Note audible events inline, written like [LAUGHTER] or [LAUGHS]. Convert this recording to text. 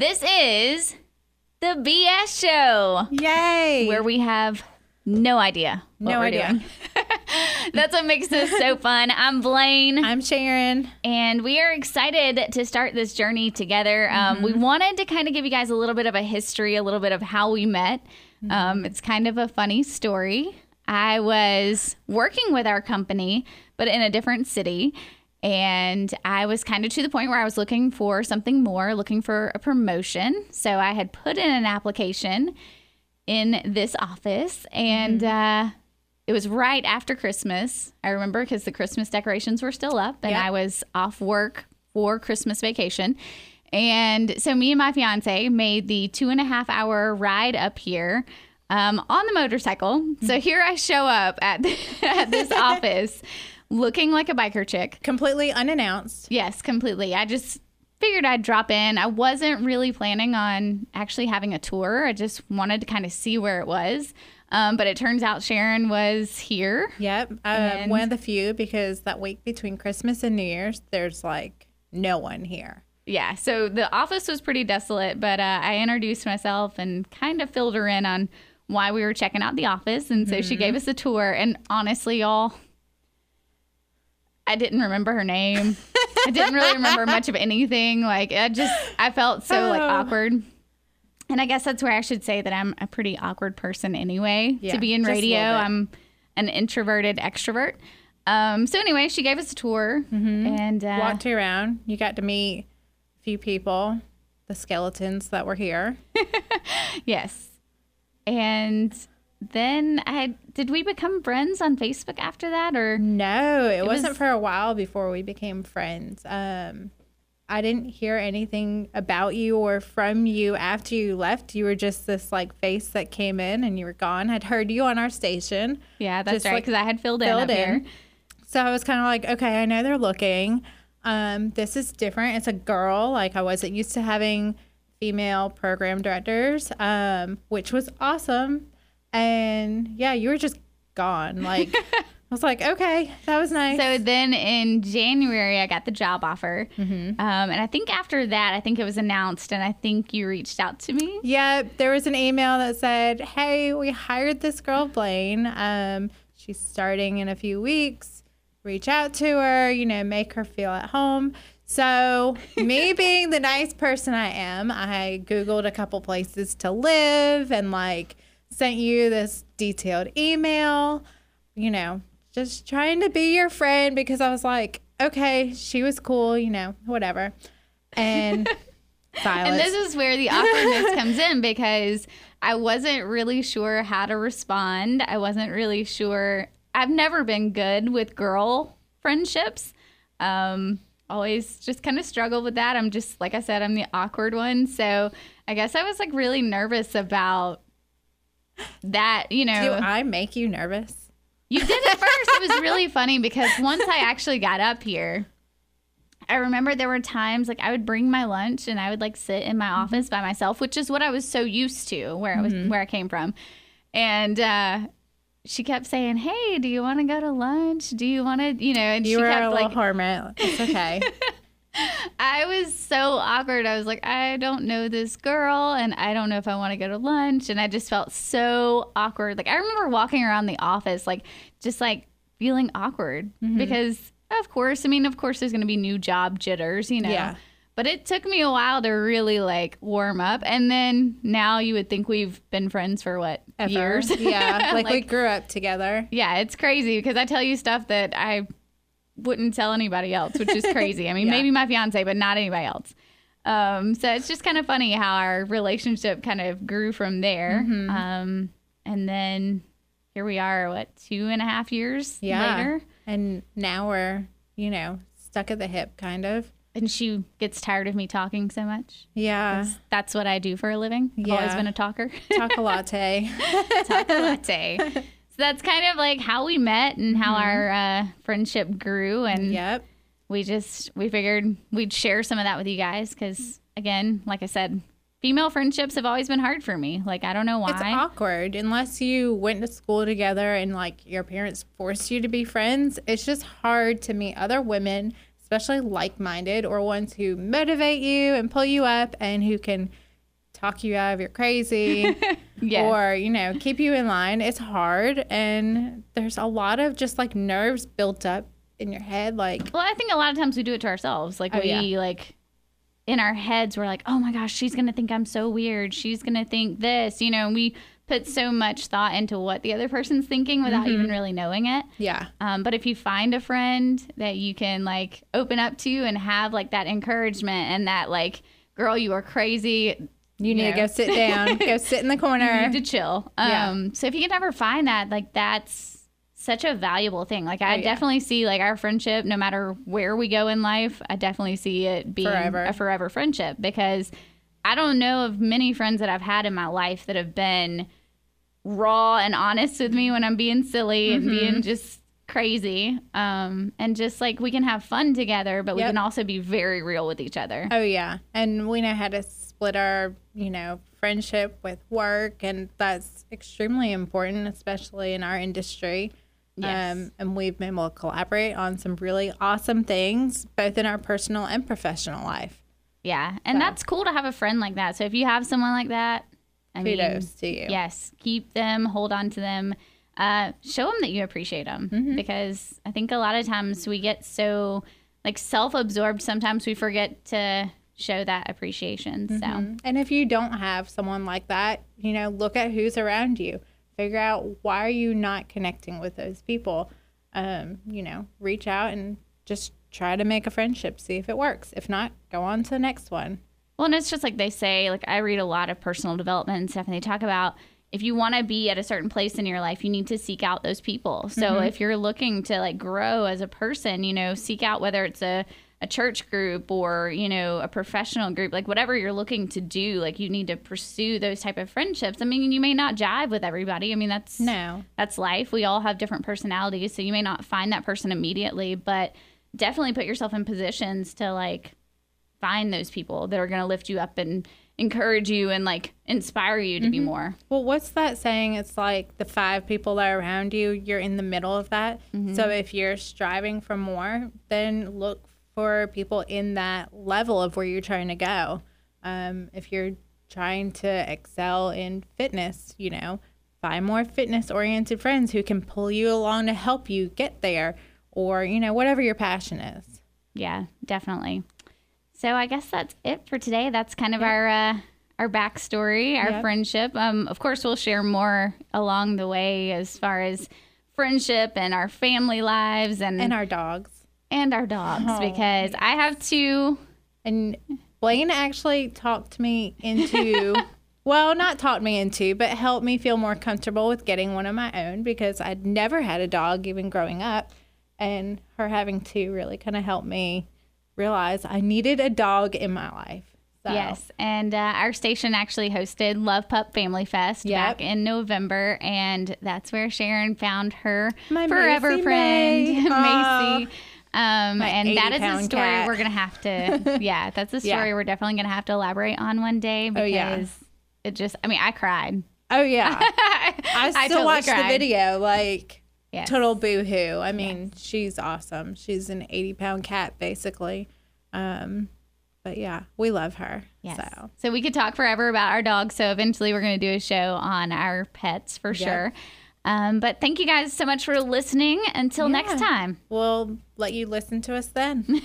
This is the BS show Yay! where we have no idea. what No we're idea. doing. [LAUGHS] That's what makes this so [LAUGHS] fun. I'm Blaine. I'm Sharon. And we are excited to start this journey together. Um, we wanted to kind of give you guys a little bit of a history, a little bit of how we met. Um, it's kind of a funny story. I was working with our company, but in a different city. And I was kind of to the point where I was looking for something more, looking for a promotion. So I had put in an application in this office and uh, it was right after Christmas. I remember because the Christmas decorations were still up and Yep. I was off work for Christmas vacation. And so me and my fiance made the two and a half hour ride up here um, on the motorcycle. So here I show up at, [LAUGHS] at this [LAUGHS] office looking like a biker chick. Completely unannounced. Yes, completely. I just figured I'd drop in. I wasn't really planning on actually having a tour. I just wanted to kind of see where it was. Um, but it turns out Sharon was here. Yep. Uh, one of the few because that week between Christmas and New Year's, there's like no one here. Yeah, so the office was pretty desolate, but uh, I introduced myself and kind of filled her in on why we were checking out the office. And so she gave us a tour. And honestly, y'all, I didn't remember her name. I didn't really remember much of anything. Like, I just, I felt so like Oh. awkward. And I guess that's where I should say that I'm a pretty awkward person anyway. Yeah, to be in radio. I'm an introverted extrovert. Um, so anyway, she gave us a tour and uh, Walked you around. You got to meet a few people, the skeletons that were here. [LAUGHS] Yes. And then I did we become friends on Facebook after that or No, it, wasn't was- for a while before we became friends. Um, I didn't hear anything about you or from you after you left. You were just this like face that came in and you were gone. I'd heard you on our station. Yeah, that's Just, right like, because I had filled in filled here. in. So I was kind of like, okay, I know they're looking. Um, this is different. It's a girl. Like I wasn't used to having female program directors, um, which was awesome. And yeah, you were just gone. Like [LAUGHS] I was like, okay, that was nice. So then in January I got the job offer. Mm-hmm. Um, and I think after that I think it was announced and I think you reached out to me. yeah, there was an email that said, hey, we hired this girl, Blaine. Um, she's starting in a few weeks. Reach out to her, you know, make her feel at home. So, [LAUGHS] me being the nice person I am, I Googled a couple places to live and like sent you this detailed email, you know, just trying to be your friend because I was like, okay, she was cool, you know, whatever. And silence. [LAUGHS] And this is where the awkwardness [LAUGHS] comes in because I wasn't really sure how to respond. I wasn't really sure. I've never been good with girl friendships. Um, always just kind of struggle with that. I'm just, like I said, I'm the awkward one. So I guess I was like really nervous about that, you know. Do I make you nervous? You did at first. It was really funny because once I actually got up here, I remember there were times like I would bring my lunch and I would like sit in my office by myself, which is what I was so used to where I was where I came from. And uh she kept saying, "Hey, do you want to go to lunch? Do you want to, you know?" And You she were kept a little like, hermit. It's okay. [LAUGHS] I was so awkward. I was like, I don't know this girl and I don't know if I want to go to lunch. And I just felt so awkward. Like, I remember walking around the office, like, just like feeling awkward Mm-hmm. because, of course, I mean, of course, there's going to be new job jitters, you know? Yeah. But it took me a while to really like warm up. And then now you would think we've been friends for what, Ever. years? Yeah. [LAUGHS] Like, we grew up together. Yeah, it's crazy because I tell you stuff that I wouldn't tell anybody else, which is crazy. I [LAUGHS] mean, Yeah. maybe my fiance, but not anybody else. Um, so it's just kind of funny how our relationship kind of grew from there. Mm-hmm. Um, and then here we are, what, two and a half years Yeah. later? And now we're, you know, stuck at the hip, kind of. And she gets tired of me talking so much. Yeah. That's what I do for a living. I've always been a talker. Chocolate latte. [LAUGHS] latte. [LAUGHS] That's kind of like how we met and how Mm-hmm. our uh, friendship grew. And yep. we just we figured we'd share some of that with you guys because again like i said female friendships have always been hard for me like i don't know why It's awkward unless you went to school together and like your parents forced you to be friends. It's just hard to meet other women, especially like-minded or ones who motivate you and pull you up and who can talk you out of your crazy [LAUGHS] Yes. or you know keep you in line it's hard and there's a lot of just like nerves built up in your head like Well, I think a lot of times we do it to ourselves. Like Oh, we yeah. like in our heads we're like, "Oh my gosh, she's going to think I'm so weird. She's going to think this." You know, and we put so much thought into what the other person's thinking without Mm-hmm. even really knowing it. yeah Um, but if you find a friend that you can like open up to and have like that encouragement and that like, girl, you are crazy. You need to go sit down [LAUGHS] go sit in the corner. You corner need to chill. Yeah. Um, so if you can ever find that, like that's such a valuable thing. Like I Oh, yeah. definitely see like our friendship, no matter where we go in life, I definitely see it being Forever. a forever friendship because I don't know of many friends that I've had in my life that have been raw and honest with me when I'm being silly and Mm-hmm. being just crazy. Um, and just like we can have fun together, but we can also be very real with each other. Oh yeah, and we know how to split our, you know, friendship with work, and that's extremely important, especially in our industry. Yes. Um, and we've been able to collaborate on some really awesome things, both in our personal and professional life. Yeah, and So. that's cool to have a friend like that. So if you have someone like that, I mean, Kudos to you. yes, keep them, hold on to them, uh, show them that you appreciate them Mm-hmm. because I think a lot of times we get so like self-absorbed. Sometimes we forget to show that appreciation. So And if you don't have someone like that, you know, look at who's around you. Figure out why are you not connecting with those people. Um, you know, reach out and just try to make a friendship, see if it works. If not, go on to the next one. Well, and it's just like they say, like I read a lot of personal development and stuff, and they talk about if you want to be at a certain place in your life, you need to seek out those people. So if you're looking to like grow as a person, you know, seek out whether it's a a church group or you know a professional group like whatever you're looking to do like you need to pursue those type of friendships i mean you may not jive with everybody i mean that's No. that's life. We all have different personalities, so you may not find that person immediately, but definitely put yourself in positions to like find those people that are going to lift you up and encourage you and like inspire you to be mm-hmm. more. Well, what's that saying? It's like the five people that are around you, you're in the middle of that. Mm-hmm. So if you're striving for more, then look for people in that level of where you're trying to go. Um, if you're trying to excel in fitness, you know, find more fitness oriented friends who can pull you along to help you get there or, you know, whatever your passion is. Yeah, definitely. So I guess that's it for today. That's kind of our uh, our backstory, our Yep. friendship. Um, of course, we'll share more along the way as far as friendship and our family lives and And our dogs. And our dogs Oh, because I have two. And Blaine actually talked me into, [LAUGHS] well, not talked me into, but helped me feel more comfortable with getting one of my own because I'd never had a dog even growing up. And her having two really kind of helped me realize I needed a dog in my life. So, Yes, and uh, our station actually hosted Love Pup Family Fest Yep. back in November, and that's where Sharon found her My forever Macy friend, [LAUGHS] May. Macy. Um, and that is a story cat. we're gonna have to. [LAUGHS] Yeah, that's a story Yeah. we're definitely gonna have to elaborate on one day because Oh, yeah. it just. I mean, I cried. Oh, yeah. [LAUGHS] I still totally watched the video. Like, Yes. total boohoo. I mean, she's awesome. She's an 80 pound cat, basically. Um, but yeah, we love her. Yes. So, So we could talk forever about our dogs. So eventually we're going to do a show on our pets for sure. Um, but thank you guys so much for listening. Until next time. we'll let you listen to us then. [LAUGHS]